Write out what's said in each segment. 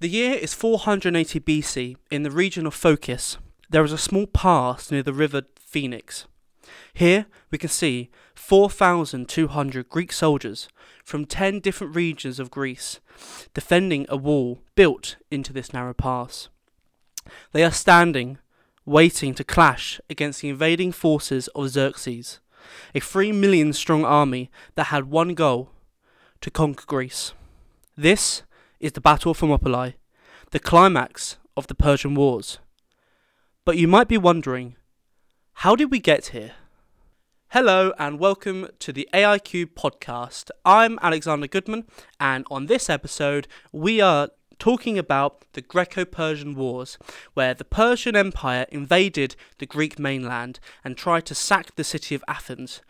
The year is 480 BC in the region of Phocis. There is a small pass near the river Phoenix. Here we can see 4,200 Greek soldiers from 10 different regions of Greece defending a wall built into this narrow pass. They are standing, waiting to clash against the invading forces of Xerxes, a 3 million strong army that had one goal to conquer Greece. This is the Battle of Thermopylae, the climax of the Persian Wars. But you might be wondering, how did we get here? Hello and welcome to the AIQ podcast. I'm Alexander Goodman, and on this episode, we are talking about the Greco Persian Wars, where the Persian Empire invaded the Greek mainland and tried to sack the city of Athens.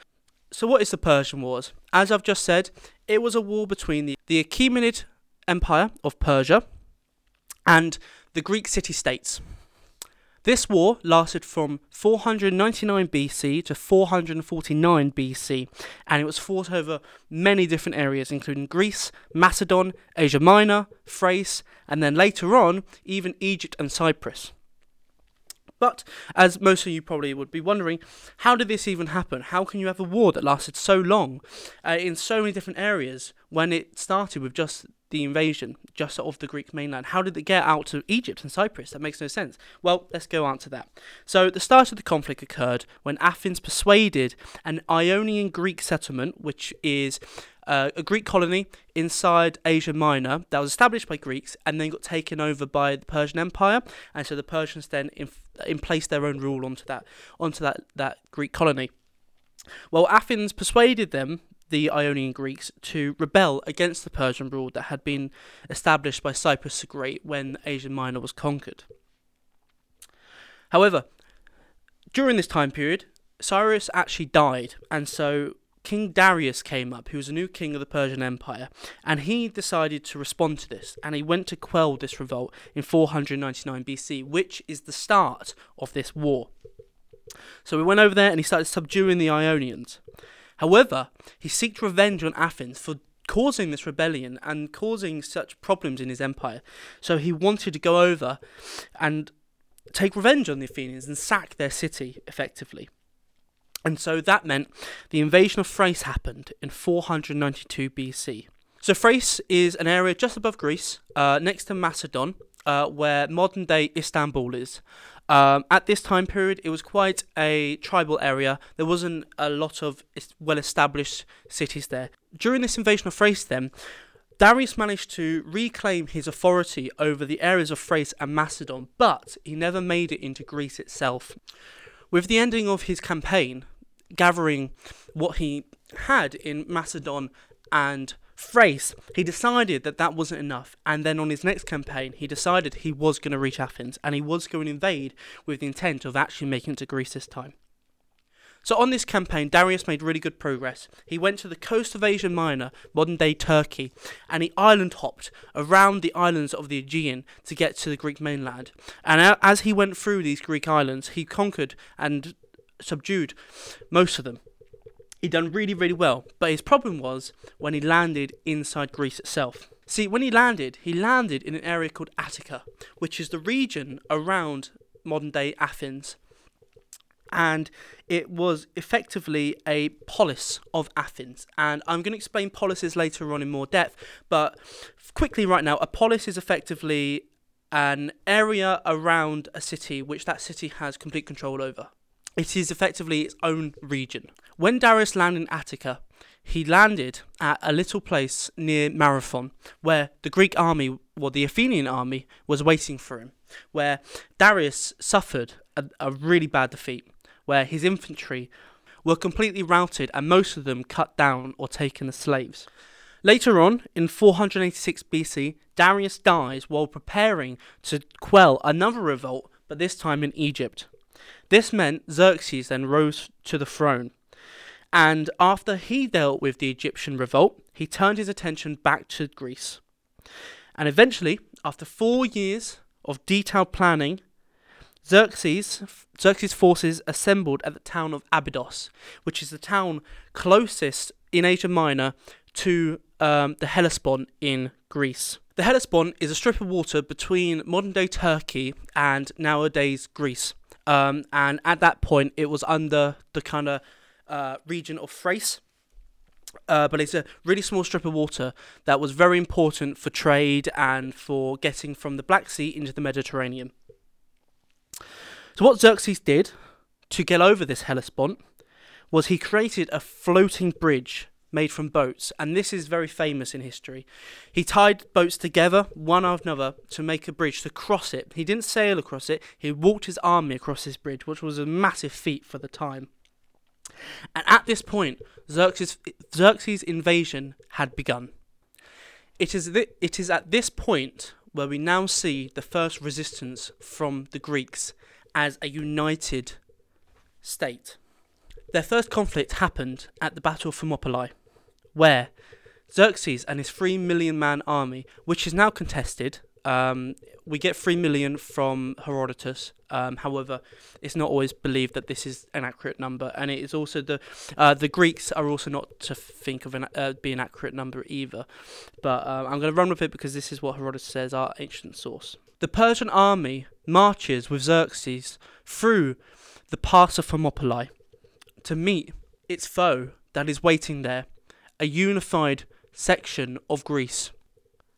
So, what is the Persian Wars? As I've just said, it was a war between the, the Achaemenid Empire of Persia and the Greek city states. This war lasted from 499 BC to 449 BC, and it was fought over many different areas, including Greece, Macedon, Asia Minor, Thrace, and then later on, even Egypt and Cyprus. But, as most of you probably would be wondering, how did this even happen? How can you have a war that lasted so long uh, in so many different areas when it started with just the invasion just of the Greek mainland? How did it get out to Egypt and Cyprus? That makes no sense. Well, let's go answer that. So, the start of the conflict occurred when Athens persuaded an Ionian Greek settlement, which is uh, a Greek colony inside Asia Minor that was established by Greeks and then got taken over by the Persian Empire, and so the Persians then in, placed their own rule onto that onto that that Greek colony. Well, Athens persuaded them, the Ionian Greeks, to rebel against the Persian rule that had been established by Cyrus the Great when Asia Minor was conquered. However, during this time period, Cyrus actually died, and so King Darius came up, who was a new king of the Persian Empire, and he decided to respond to this, and he went to quell this revolt in 499 BC, which is the start of this war. So he went over there and he started subduing the Ionians. However, he sought revenge on Athens for causing this rebellion and causing such problems in his empire. So he wanted to go over and take revenge on the Athenians and sack their city effectively. And so that meant the invasion of Thrace happened in 492 BC. So Thrace is an area just above Greece, uh, next to Macedon, uh, where modern day Istanbul is. Um, at this time period, it was quite a tribal area. There wasn't a lot of well established cities there. During this invasion of Thrace, then, Darius managed to reclaim his authority over the areas of Thrace and Macedon, but he never made it into Greece itself. With the ending of his campaign, gathering what he had in Macedon and Thrace, he decided that that wasn't enough. And then on his next campaign, he decided he was going to reach Athens and he was going to invade with the intent of actually making it to Greece this time. So on this campaign, Darius made really good progress. He went to the coast of Asia Minor, modern day Turkey, and he island hopped around the islands of the Aegean to get to the Greek mainland. And as he went through these Greek islands, he conquered and subdued most of them. He'd done really, really well, but his problem was when he landed inside Greece itself. See, when he landed, he landed in an area called Attica, which is the region around modern day Athens. And it was effectively a polis of Athens. And I'm going to explain polises later on in more depth, but quickly right now, a polis is effectively an area around a city which that city has complete control over. It is effectively its own region. When Darius landed in Attica, he landed at a little place near Marathon, where the Greek army, or the Athenian army, was waiting for him, where Darius suffered a, a really bad defeat, where his infantry were completely routed and most of them cut down or taken as slaves. Later on, in 486 BC, Darius dies while preparing to quell another revolt, but this time in Egypt. This meant Xerxes then rose to the throne. And after he dealt with the Egyptian revolt, he turned his attention back to Greece. And eventually, after four years of detailed planning, Xerxes, Xerxes' forces assembled at the town of Abydos, which is the town closest in Asia Minor to um, the Hellespont in Greece. The Hellespont is a strip of water between modern day Turkey and nowadays Greece. Um, and at that point, it was under the kind of uh, region of Thrace. Uh, but it's a really small strip of water that was very important for trade and for getting from the Black Sea into the Mediterranean. So, what Xerxes did to get over this Hellespont was he created a floating bridge made from boats, and this is very famous in history. He tied boats together, one after another, to make a bridge to cross it. He didn't sail across it, he walked his army across this bridge, which was a massive feat for the time. And at this point, Xerxes, Xerxes' invasion had begun. It is, th- it is at this point where we now see the first resistance from the Greeks as a united state. Their first conflict happened at the Battle of Thermopylae, where Xerxes and his three million man army, which is now contested, um, we get three million from Herodotus. Um, however, it's not always believed that this is an accurate number, and it is also the uh, the Greeks are also not to think of an uh, be an accurate number either. But uh, I'm going to run with it because this is what Herodotus says, our ancient source. The Persian army marches with Xerxes through the pass of Thermopylae to meet its foe that is waiting there, a unified section of Greece.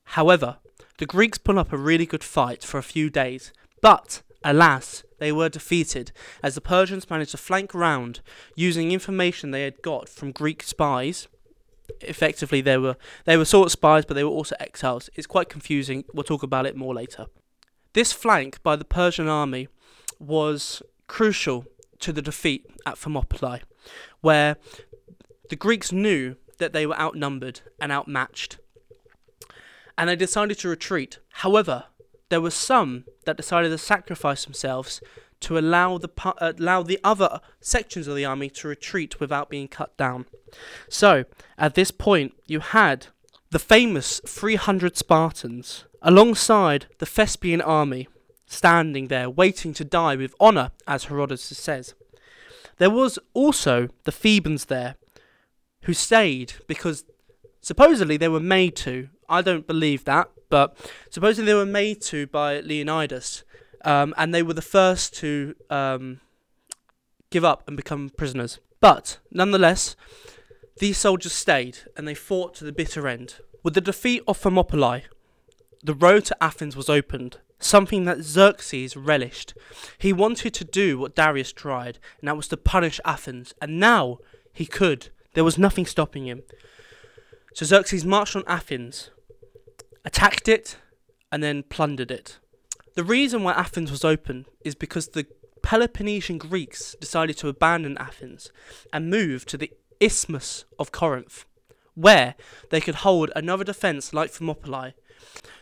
However, the Greeks put up a really good fight for a few days, but alas, they were defeated as the Persians managed to flank round using information they had got from Greek spies. Effectively, they were they were sort of spies, but they were also exiles. It's quite confusing. We'll talk about it more later. This flank by the Persian army was crucial to the defeat at Thermopylae, where the Greeks knew that they were outnumbered and outmatched and they decided to retreat. However, there were some that decided to sacrifice themselves to allow the uh, allow the other sections of the army to retreat without being cut down. So, at this point, you had the famous 300 Spartans alongside the Thespian army standing there waiting to die with honor as Herodotus says. There was also the Thebans there who stayed because supposedly they were made to I don't believe that, but supposedly they were made to by Leonidas, um, and they were the first to um, give up and become prisoners. But nonetheless, these soldiers stayed and they fought to the bitter end. With the defeat of Thermopylae, the road to Athens was opened, something that Xerxes relished. He wanted to do what Darius tried, and that was to punish Athens, and now he could. There was nothing stopping him. So Xerxes marched on Athens, attacked it, and then plundered it. The reason why Athens was open is because the Peloponnesian Greeks decided to abandon Athens and move to the Isthmus of Corinth, where they could hold another defence like Thermopylae.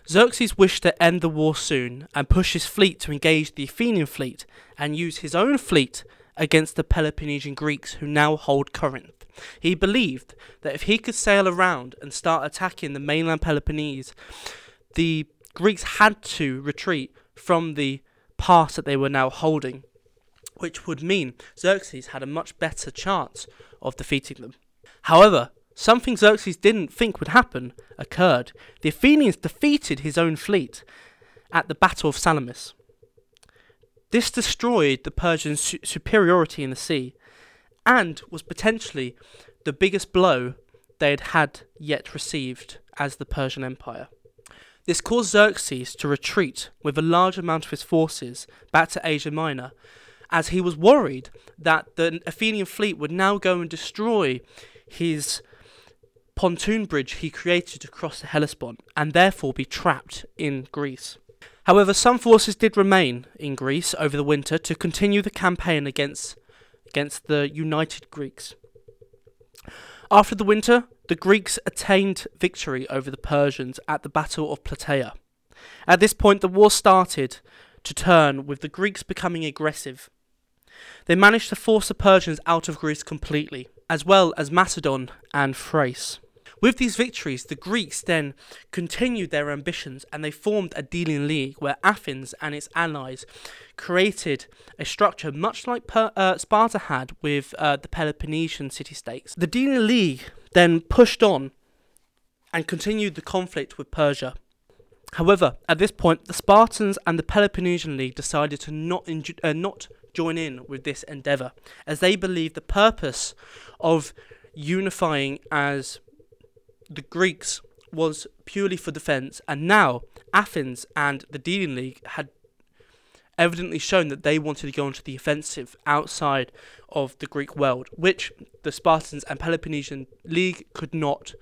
Xerxes wished to end the war soon and push his fleet to engage the Athenian fleet and use his own fleet against the Peloponnesian Greeks who now hold Corinth. He believed that if he could sail around and start attacking the mainland Peloponnese, the Greeks had to retreat from the pass that they were now holding, which would mean Xerxes had a much better chance of defeating them. However, something Xerxes didn't think would happen occurred. The Athenians defeated his own fleet at the Battle of Salamis. This destroyed the Persian su- superiority in the sea and was potentially the biggest blow they had had yet received as the Persian Empire. This caused Xerxes to retreat with a large amount of his forces back to Asia Minor, as he was worried that the Athenian fleet would now go and destroy his pontoon bridge he created to cross the Hellespont and therefore be trapped in Greece. However, some forces did remain in Greece over the winter to continue the campaign against against the united Greeks. After the winter, the Greeks attained victory over the Persians at the Battle of Plataea. At this point, the war started to turn, with the Greeks becoming aggressive. They managed to force the Persians out of Greece completely, as well as Macedon and Thrace. With these victories, the Greeks then continued their ambitions and they formed a Delian League where Athens and its allies created a structure much like per, uh, Sparta had with uh, the Peloponnesian city states. The Delian League then pushed on and continued the conflict with Persia. However, at this point, the Spartans and the Peloponnesian League decided to not inju- uh, not join in with this endeavor, as they believed the purpose of unifying as the Greeks was purely for defense, and now Athens and the Delian League had evidently shown that they wanted to go onto the offensive outside of the Greek world, which the Spartans and Peloponnesian League could not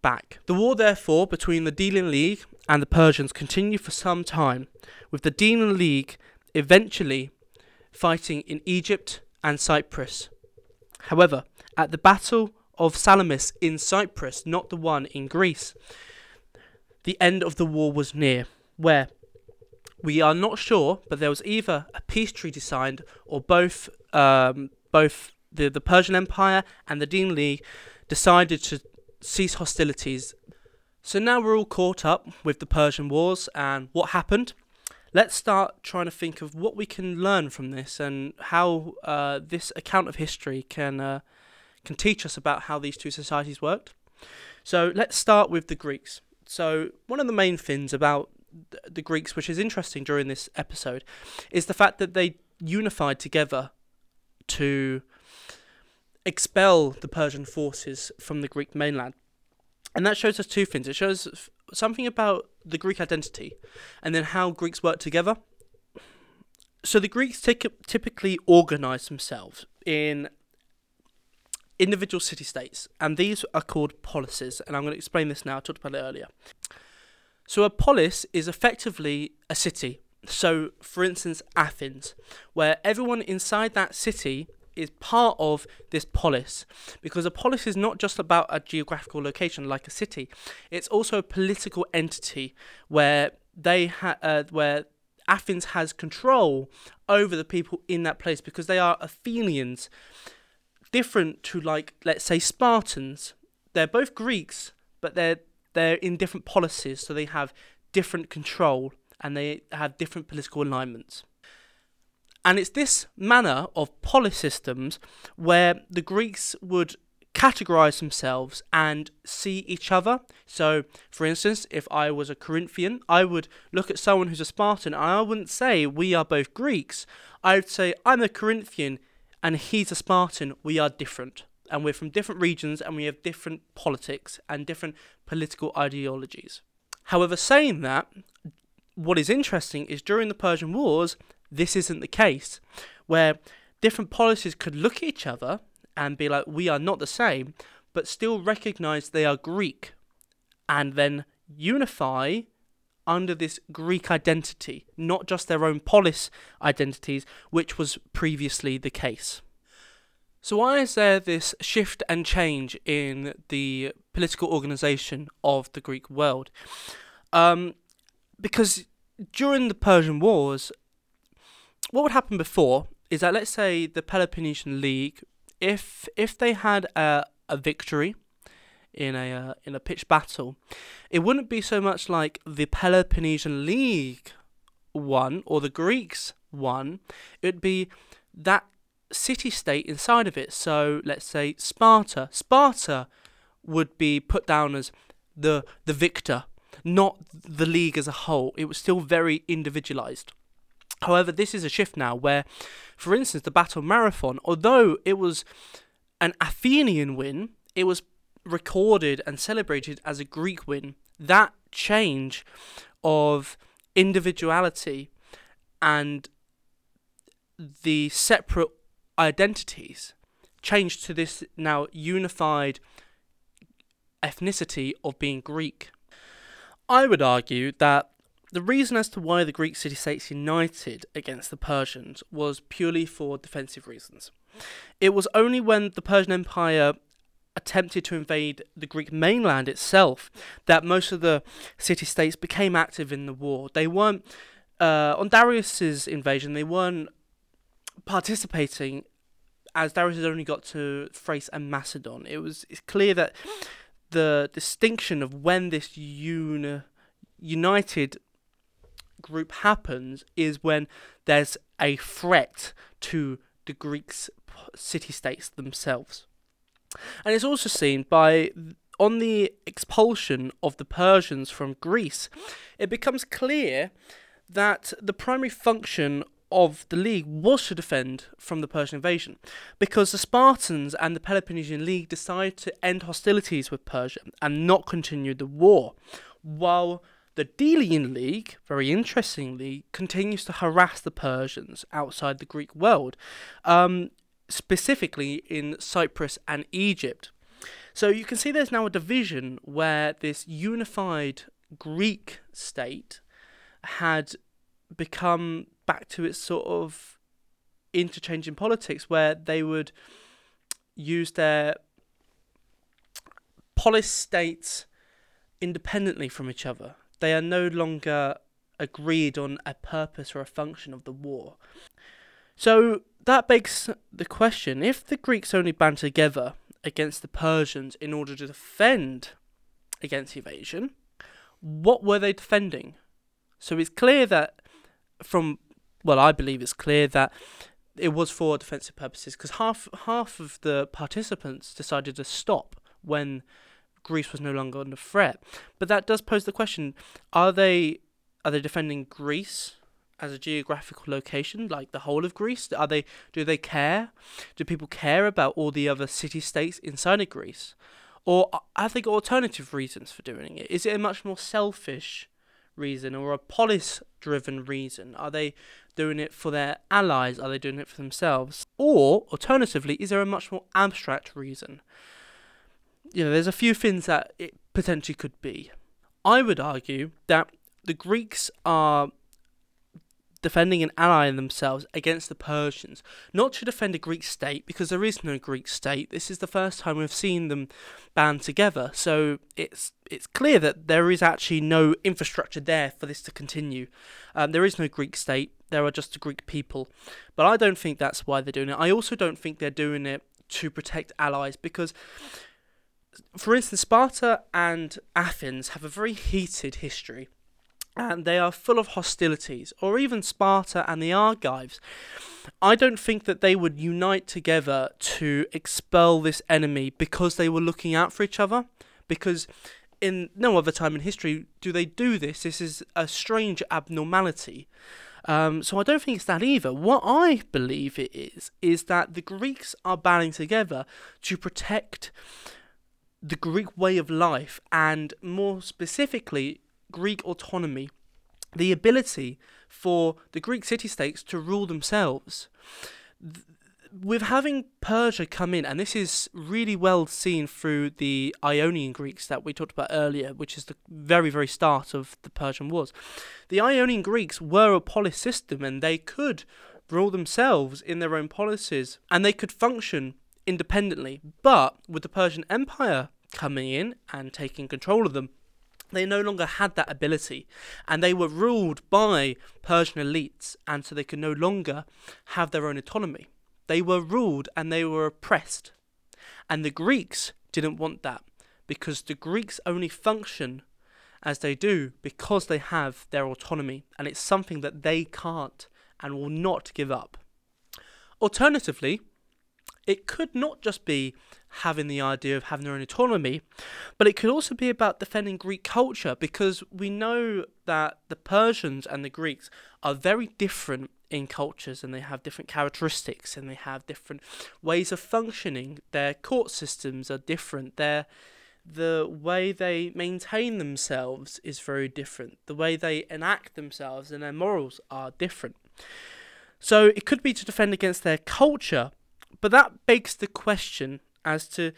back. The war, therefore, between the Delian League and the Persians continued for some time, with the Delian League eventually fighting in Egypt and Cyprus. However, at the Battle of Salamis in Cyprus, not the one in Greece, the end of the war was near, where we are not sure, but there was either a peace treaty signed or both um, both the, the Persian Empire and the Delian League decided to cease hostilities. So now we're all caught up with the Persian Wars and what happened. Let's start trying to think of what we can learn from this and how uh, this account of history can uh, can teach us about how these two societies worked. So let's start with the Greeks. So one of the main things about the Greeks, which is interesting during this episode, is the fact that they unified together to expel the Persian forces from the Greek mainland. And that shows us two things. It shows something about the Greek identity and then how Greeks work together. So the Greeks typically organize themselves in individual city states, and these are called polises. And I'm going to explain this now. I talked about it earlier. So a polis is effectively a city. So, for instance, Athens, where everyone inside that city is part of this polis because a polis is not just about a geographical location like a city it's also a political entity where they uh, where Athens has control over the people in that place because they are Athenians different to like let's say Spartans they're both Greeks but they're they're in different polises so they have different control and they have different political alignments and it's this manner of polis systems where the Greeks would categorize themselves and see each other. So, for instance, if I was a Corinthian, I would look at someone who's a Spartan and I wouldn't say we are both Greeks. I would say I'm a Corinthian and he's a Spartan. We are different. And we're from different regions and we have different politics and different political ideologies. However, saying that, what is interesting is during the Persian Wars, this isn't the case, where different polises could look at each other and be like, we are not the same, but still recognize they are Greek and then unify under this Greek identity, not just their own polis identities, which was previously the case. So, why is there this shift and change in the political organization of the Greek world? Um, because during the Persian Wars, what would happen before is that let's say the Peloponnesian League, if if they had a, a victory in a uh, in a pitched battle, it wouldn't be so much like the Peloponnesian League won or the Greeks won. It would be that city state inside of it. So let's say Sparta. Sparta would be put down as the the victor, not the league as a whole. It was still very individualized. However, this is a shift now where, for instance, the Battle Marathon, although it was an Athenian win, it was recorded and celebrated as a Greek win. That change of individuality and the separate identities changed to this now unified ethnicity of being Greek. I would argue that the reason as to why the Greek city states united against the Persians was purely for defensive reasons. It was only when the Persian Empire attempted to invade the Greek mainland itself that most of the city states became active in the war. They weren't, uh, on Darius's invasion, they weren't participating as Darius had only got to Thrace and Macedon. It was it's clear that the distinction of when this uni- united group happens is when there's a threat to the Greeks city states themselves. And it's also seen by on the expulsion of the Persians from Greece, it becomes clear that the primary function of the League was to defend from the Persian invasion, because the Spartans and the Peloponnesian League decided to end hostilities with Persia and not continue the war, while the Delian League, very interestingly, continues to harass the Persians outside the Greek world, um, specifically in Cyprus and Egypt. So you can see there's now a division where this unified Greek state had become back to its sort of interchange in politics where they would use their polis states independently from each other. They are no longer agreed on a purpose or a function of the war. So that begs the question if the Greeks only band together against the Persians in order to defend against evasion, what were they defending? So it's clear that from well, I believe it's clear that it was for defensive purposes because half half of the participants decided to stop when Greece was no longer under threat. But that does pose the question: Are they are they defending Greece as a geographical location, like the whole of Greece? Are they do they care? Do people care about all the other city states inside of Greece? Or have they got alternative reasons for doing it? Is it a much more selfish reason or a polis driven reason? Are they doing it for their allies? Are they doing it for themselves? Or, alternatively, is there a much more abstract reason? You know, there's a few things that it potentially could be. I would argue that the Greeks are defending and allying themselves against the Persians, not to defend a Greek state, because there is no Greek state. This is the first time we've seen them band together, so it's it's clear that there is actually no infrastructure there for this to continue. Um, there is no Greek state. There are just the Greek people, but I don't think that's why they're doing it. I also don't think they're doing it to protect allies because. For instance, Sparta and Athens have a very heated history and they are full of hostilities, or even Sparta and the Argives. I don't think that they would unite together to expel this enemy because they were looking out for each other, because in no other time in history do they do this. This is a strange abnormality. Um, so I don't think it's that either. What I believe it is, is that the Greeks are banding together to protect the Greek way of life and more specifically Greek autonomy, the ability for the Greek city states to rule themselves. With having Persia come in, and this is really well seen through the Ionian Greeks that we talked about earlier, which is the very, very start of the Persian Wars. The Ionian Greeks were a polis system and they could rule themselves in their own polises and they could function independently. But with the Persian Empire coming in and taking control of them, they no longer had that ability and they were ruled by Persian elites and so they could no longer have their own autonomy. They were ruled and they were oppressed. And the Greeks didn't want that because the Greeks only function as they do because they have their autonomy and it's something that they can't and will not give up. Alternatively, it could not just be having the idea of having their own autonomy, but it could also be about defending Greek culture because we know that the Persians and the Greeks are very different in cultures and they have different characteristics and they have different ways of functioning. Their court systems are different. Their the way they maintain themselves is very different. The way they enact themselves and their morals are different. So it could be to defend against their culture, but that begs the question as to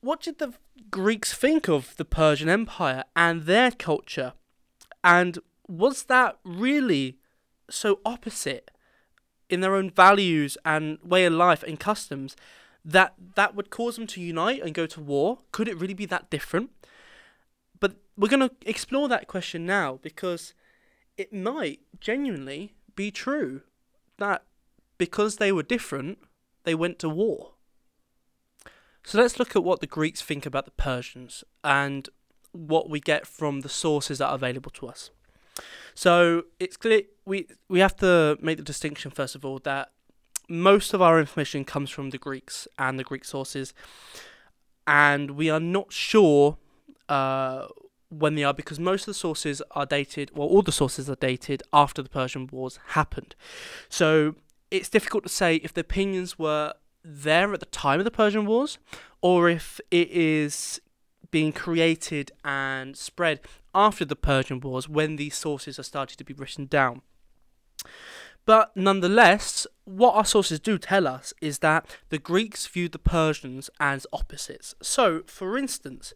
what did the Greeks think of the Persian Empire and their culture? And was that really so opposite in their own values and way of life and customs that that would cause them to unite and go to war? Could it really be that different? But we're going to explore that question now because it might genuinely be true that because they were different, they went to war. So let's look at what the Greeks think about the Persians and what we get from the sources that are available to us. So it's clear we we have to make the distinction first of all that most of our information comes from the Greeks and the Greek sources. and we are not sure uh, when they are because most of the sources are dated, well, all the sources are dated after the Persian Wars happened. So it's difficult to say if the opinions were there at the time of the Persian Wars or if it is being created and spread after the Persian Wars when these sources are starting to be written down. But nonetheless, what our sources do tell us is that the Greeks viewed the Persians as opposites. So, for instance,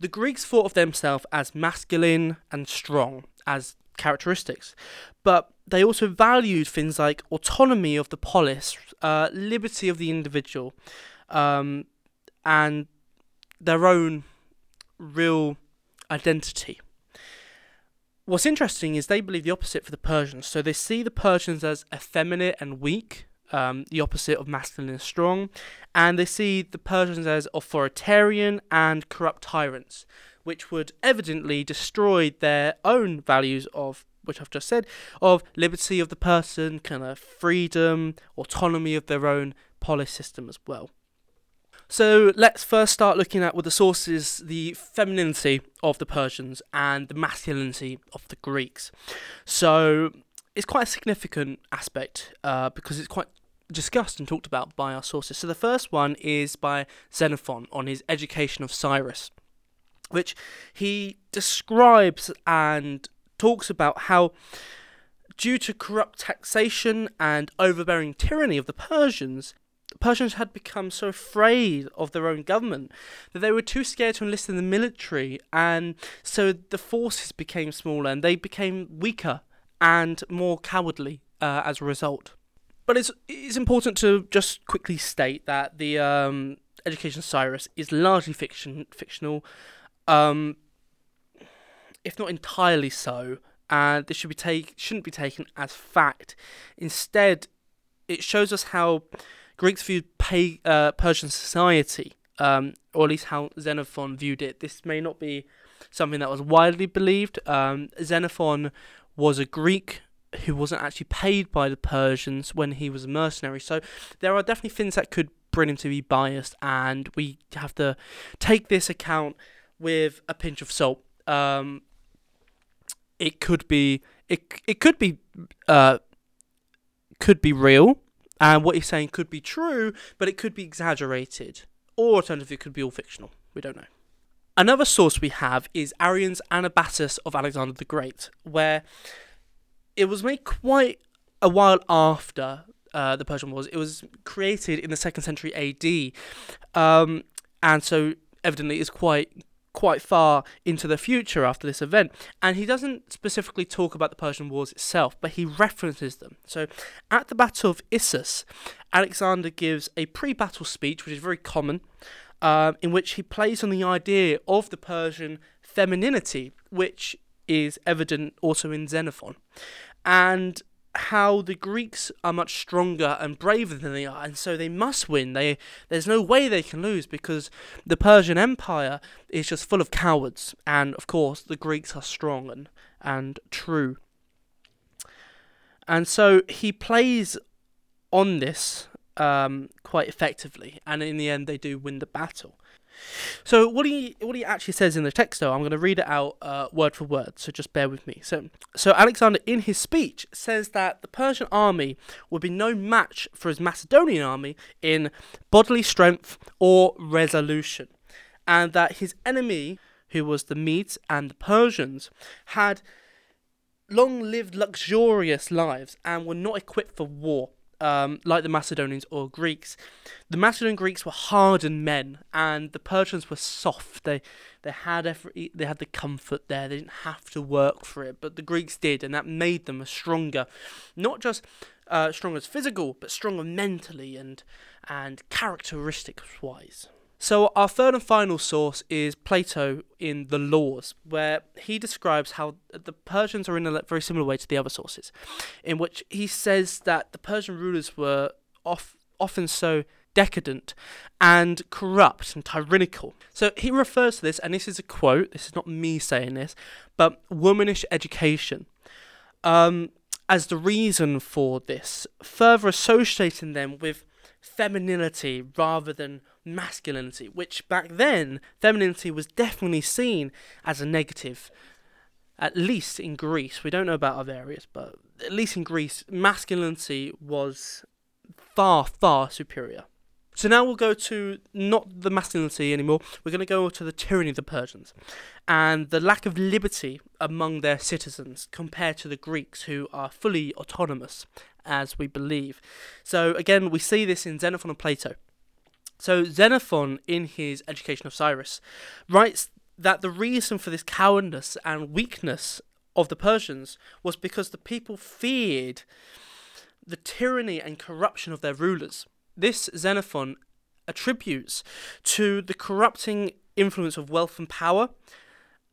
the Greeks thought of themselves as masculine and strong as characteristics, but they also valued things like autonomy of the polis, uh, liberty of the individual, um, and their own real identity. What's interesting is they believe the opposite for the Persians. So they see the Persians as effeminate and weak, um, the opposite of masculine and strong, and they see the Persians as authoritarian and corrupt tyrants, which would evidently destroy their own values of which I've just said, of liberty of the person, kind of freedom, autonomy of their own polis system as well. So let's first start looking at with the sources the femininity of the Persians and the masculinity of the Greeks. So it's quite a significant aspect uh, because it's quite discussed and talked about by our sources. So the first one is by Xenophon on his Education of Cyrus, which he describes and talks about how due to corrupt taxation and overbearing tyranny of the Persians, Persians had become so afraid of their own government that they were too scared to enlist in the military, and so the forces became smaller and they became weaker and more cowardly uh, as a result. But it's it's important to just quickly state that the um, Education Cyrus is largely fiction fictional, um, if not entirely so, and this should be take shouldn't be taken as fact. Instead, it shows us how Greeks viewed pay, uh, Persian society, um, or at least how Xenophon viewed it. This may not be something that was widely believed. Um, Xenophon was a Greek who wasn't actually paid by the Persians when he was a mercenary. So there are definitely things that could bring him to be biased, and we have to take this account with a pinch of salt. Um, it could be it it could be uh, could be real and what he's saying could be true, but it could be exaggerated. Or alternatively, it could be all fictional. We don't know. Another source we have is Arrian's Anabasis of Alexander the Great, where it was made quite a while after uh, the Persian Wars. It was created in the second century AD, um, and so evidently is quite quite far into the future after this event. And he doesn't specifically talk about the Persian Wars itself, but he references them. So at the Battle of Issus, Alexander gives a pre battle speech, which is very common, uh, in which he plays on the idea of the Persian femininity, which is evident also in Xenophon. And how the Greeks are much stronger and braver than they are, and so they must win. They there's no way they can lose because the Persian Empire is just full of cowards, and of course the Greeks are strong and and true. And so he plays on this um, quite effectively, and in the end they do win the battle. So what he what he actually says in the text, though, I'm going to read it out uh, word for word. So just bear with me. So so Alexander, in his speech, says that the Persian army would be no match for his Macedonian army in bodily strength or resolution, and that his enemy, who was the Medes and the Persians, had long lived luxurious lives and were not equipped for war um, like the Macedonians or Greeks. The Macedonian Greeks were hardened men, and the Persians were soft. They they had every, they had the comfort there. They didn't have to work for it, but the Greeks did, and that made them stronger, not just uh, strong as physical, but stronger mentally and and characteristics wise. So, our third and final source is Plato in the Laws, where he describes how the Persians are in a very similar way to the other sources, in which he says that the Persian rulers were off, often so decadent and corrupt and tyrannical. So, he refers to this, and this is a quote, this is not me saying this, but womanish education. Um, as the reason for this, further associating them with femininity rather than masculinity, which back then, femininity was definitely seen as a negative. At least in Greece, we don't know about other areas, but at least in Greece, masculinity was far, far superior. So now we'll go to not the masculinity anymore. We're going to go to the tyranny of the Persians and the lack of liberty among their citizens compared to the Greeks, who are fully autonomous, as we believe. So again, we see this in Xenophon and Plato. So Xenophon, in his Education of Cyrus, writes that the reason for this cowardice and weakness of the Persians was because the people feared the tyranny and corruption of their rulers. This Xenophon attributes to the corrupting influence of wealth and power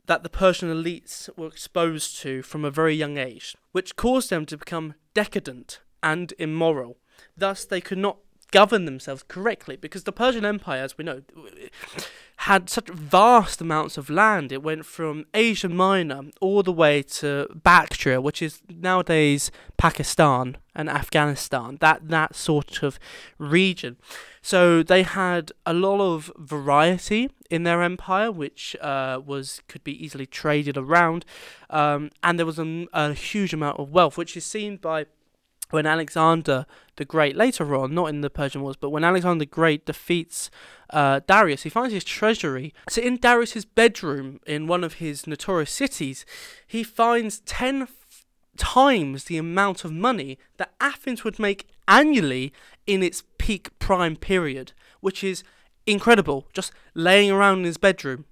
that the Persian elites were exposed to from a very young age, which caused them to become decadent and immoral. Thus, they could not govern themselves correctly because the Persian Empire, as we know, had such vast amounts of land. It went from Asia Minor all the way to Bactria, which is nowadays Pakistan and Afghanistan. That that sort of region. So they had a lot of variety in their empire, which uh, was could be easily traded around, um, and there was a, a huge amount of wealth, which is seen by when Alexander the Great, later on, not in the Persian Wars, but when Alexander the Great defeats uh, Darius, he finds his treasury. So in Darius's bedroom in one of his notorious cities, he finds 10 times the amount of money that Athens would make annually in its peak prime period, which is incredible, just laying around in his bedroom.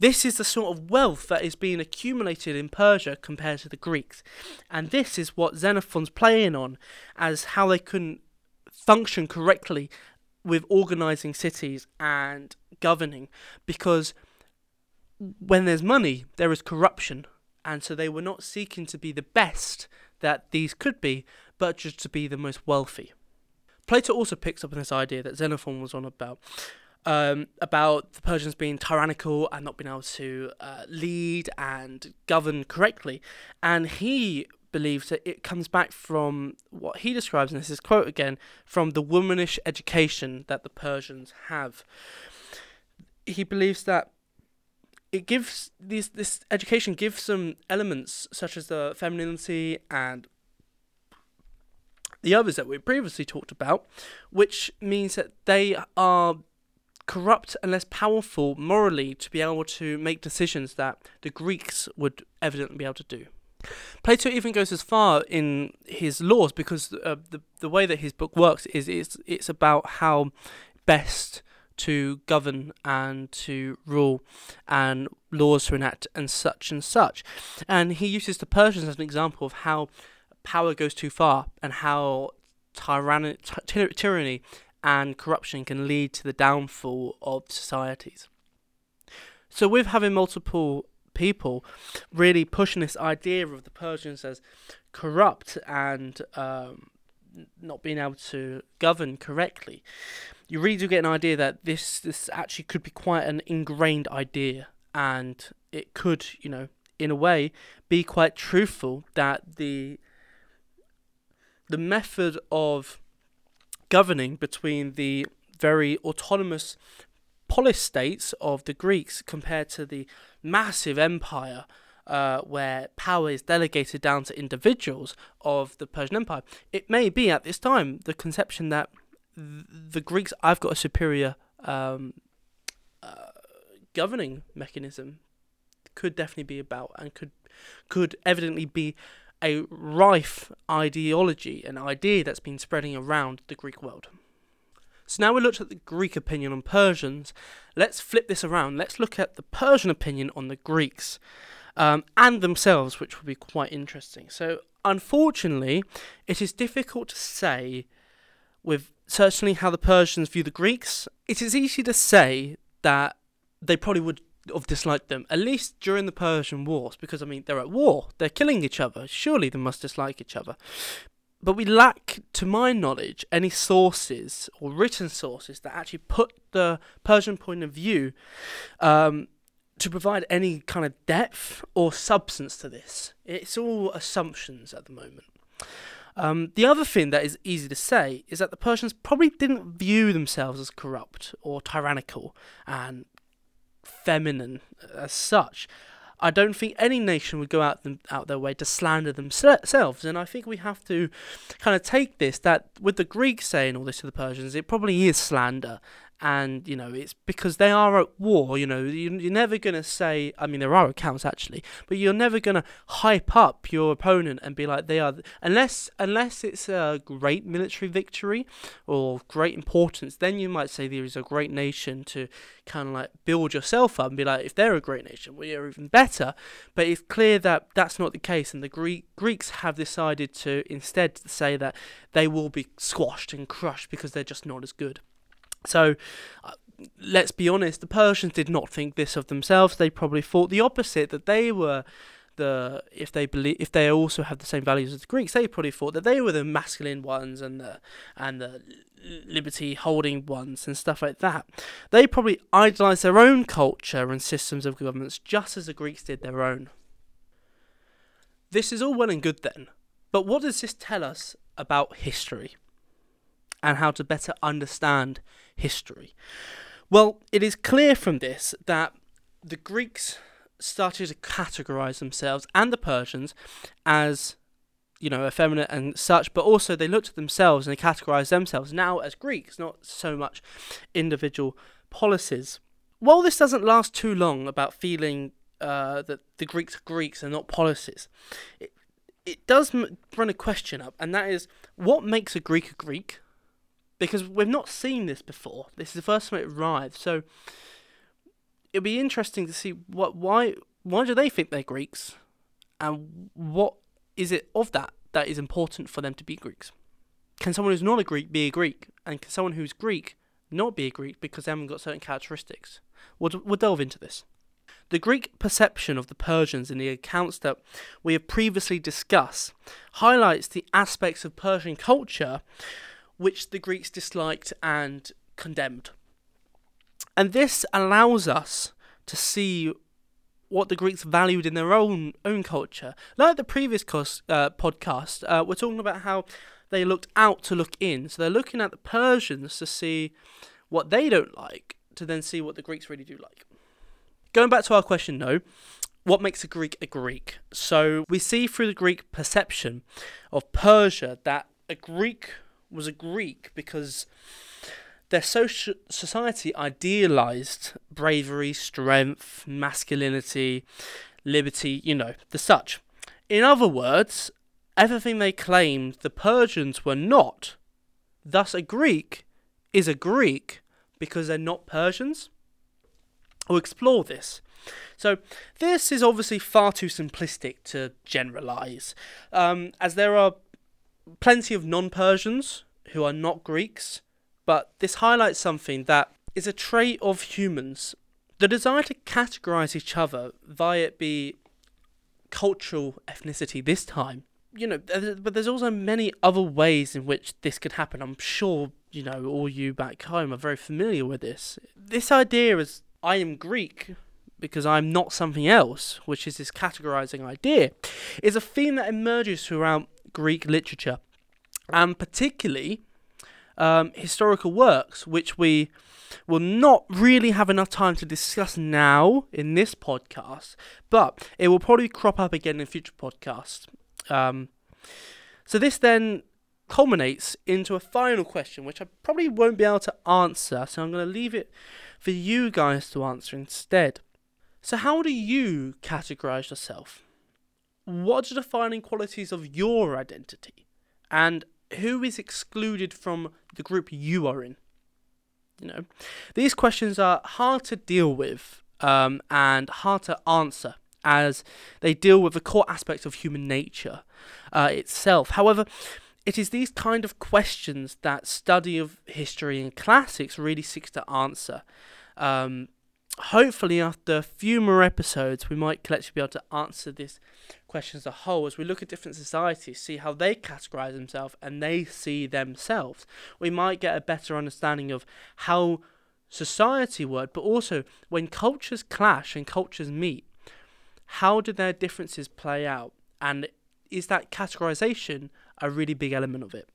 This is the sort of wealth that is being accumulated in Persia compared to the Greeks. And this is what Xenophon's playing on as how they couldn't function correctly with organizing cities and governing because when there's money, there is corruption. And so they were not seeking to be the best that these could be, but just to be the most wealthy. Plato also picks up on this idea that Xenophon was on about, um, about the Persians being tyrannical and not being able to uh, lead and govern correctly. And he believes that it comes back from what he describes, and this is quote again, from the womanish education that the Persians have. He believes that it gives these this education gives some elements such as the femininity and the others that we previously talked about, which means that they are corrupt and less powerful morally to be able to make decisions that the Greeks would evidently be able to do. Plato even goes as far in his laws because uh, the the way that his book works is it's it's about how best to govern and to rule and laws to enact and such and such. And he uses the Persians as an example of how power goes too far and how tyranny, ty- tyranny and corruption can lead to the downfall of societies. So, with having multiple people really pushing this idea of the Persians as corrupt and um, not being able to govern correctly, you really do get an idea that this this actually could be quite an ingrained idea, and it could, you know, in a way, be quite truthful that the the method of governing between the very autonomous polis states of the Greeks compared to the massive empire uh, where power is delegated down to individuals of the Persian Empire. It may be at this time the conception that th- the Greeks, I've got a superior um, uh, governing mechanism, could definitely be about and could could evidently be a rife ideology, an idea that's been spreading around the Greek world. So now we looked at the Greek opinion on Persians. Let's flip this around. Let's look at the Persian opinion on the Greeks um, and themselves, which will be quite interesting. So, unfortunately, it is difficult to say with certainly how the Persians view the Greeks. It is easy to say that they probably would have disliked them, at least during the Persian Wars, because I mean, they're at war, they're killing each other. Surely they must dislike each other but we lack, to my knowledge, any sources or written sources that actually put the Persian point of view um, to provide any kind of depth or substance to this. It's all assumptions at the moment. Um, the other thing that is easy to say is that the Persians probably didn't view themselves as corrupt or tyrannical and feminine as such. I don't think any nation would go out them, out their way to slander themselves, and I think we have to kind of take this that with the Greeks saying all this to the Persians, it probably is slander, and you know it's because they are at war you know you, you're never going to say i mean there are accounts actually but you're never going to hype up your opponent and be like they are unless unless it's a great military victory or great importance then you might say there is a great nation to kind of like build yourself up and be like if they're a great nation we are even better. But it's clear that that's not the case and the Greek Greeks have decided to instead say that they will be squashed and crushed because they're just not as good so, uh, let's be honest, the Persians did not think this of themselves. They probably thought the opposite that they were the if they believe if they also have the same values as the Greeks, they probably thought that they were the masculine ones and the and the liberty holding ones and stuff like that. They probably idolized their own culture and systems of governments just as the Greeks did their own. This is all well and good then, but what does this tell us about history and how to better understand history? Well, it is clear from this that the Greeks started to categorize themselves and the Persians as you know, effeminate and such, but also they looked at themselves and they categorized themselves now as Greeks, not so much individual polises. While this doesn't last too long about feeling uh, that the Greeks are Greeks and not polises, it, it does run a question up, and that is what makes a Greek a Greek because we've not seen this before. This is the first time it arrived, so it'll be interesting to see what why why do they think they're Greeks, and what is it of that that is important for them to be Greeks? Can someone who's not a Greek be a Greek, and can someone who's Greek not be a Greek because they haven't got certain characteristics? We'll, we'll delve into this. The Greek perception of the Persians in the accounts that we have previously discussed highlights the aspects of Persian culture which the Greeks disliked and condemned. And this allows us to see what the Greeks valued in their own own culture. Like the previous uh, podcast, uh, we're talking about how they looked out to look in. So they're looking at the Persians to see what they don't like, to then see what the Greeks really do like. Going back to our question, though, what makes a Greek a Greek? So we see through the Greek perception of Persia that a Greek was a Greek because their social society idealized bravery, strength, masculinity, liberty, you know, the such. In other words, everything they claimed the Persians were not. Thus, a Greek is a Greek because they're not Persians. We'll explore this. So, this is obviously far too simplistic to generalize, um, as there are plenty of non Persians who are not Greeks, but this highlights something that is a trait of humans the desire to categorize each other via it be cultural ethnicity this time. You know, but there's also many other ways in which this could happen. I'm sure, you know, all you back home are very familiar with this. This idea is I am Greek because I'm not something else, which is this categorizing idea, is a theme that emerges throughout Greek literature, and particularly um, historical works, which we will not really have enough time to discuss now in this podcast, but it will probably crop up again in future podcasts. Um, so this then culminates into a final question, which I probably won't be able to answer, so I'm going to leave it for you guys to answer instead. So, how do you categorize yourself? What are the defining qualities of your identity? And who is excluded from the group you are in? You know, these questions are hard to deal with um, and hard to answer as they deal with the core aspects of human nature uh, itself. However, it is these kind of questions that study of history and classics really seeks to answer. Um, hopefully, after a few more episodes, we might collectively be able to answer this question as a whole as we look at different societies, see how they categorize themselves and they see themselves. We might get a better understanding of how society worked, but also when cultures clash and cultures meet, how do their differences play out? And is that categorization a really big element of it.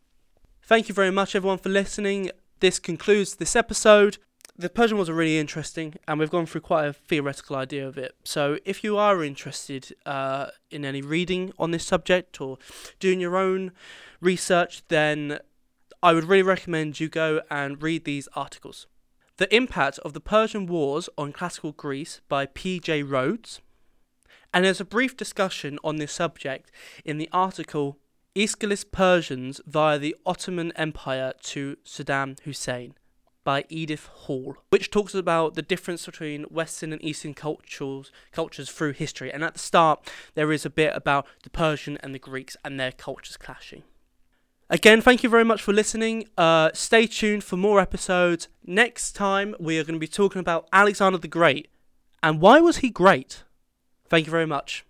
Thank you very much, everyone, for listening. This concludes this episode. The Persian Wars are really interesting, and we've gone through quite a theoretical idea of it. So, if you are interested uh, in any reading on this subject or doing your own research, then I would really recommend you go and read these articles. The Impact of the Persian Wars on Classical Greece by P.J. Rhodes. And there's a brief discussion on this subject in the article Aeschylus Persians via the Ottoman Empire to Saddam Hussein by Edith Hall, which talks about the difference between Western and Eastern cultures cultures through history. And at the start, there is a bit about the Persian and the Greeks and their cultures clashing. Again, thank you very much for listening. Uh, stay tuned for more episodes. Next time, we are going to be talking about Alexander the Great. And why was he great? Thank you very much.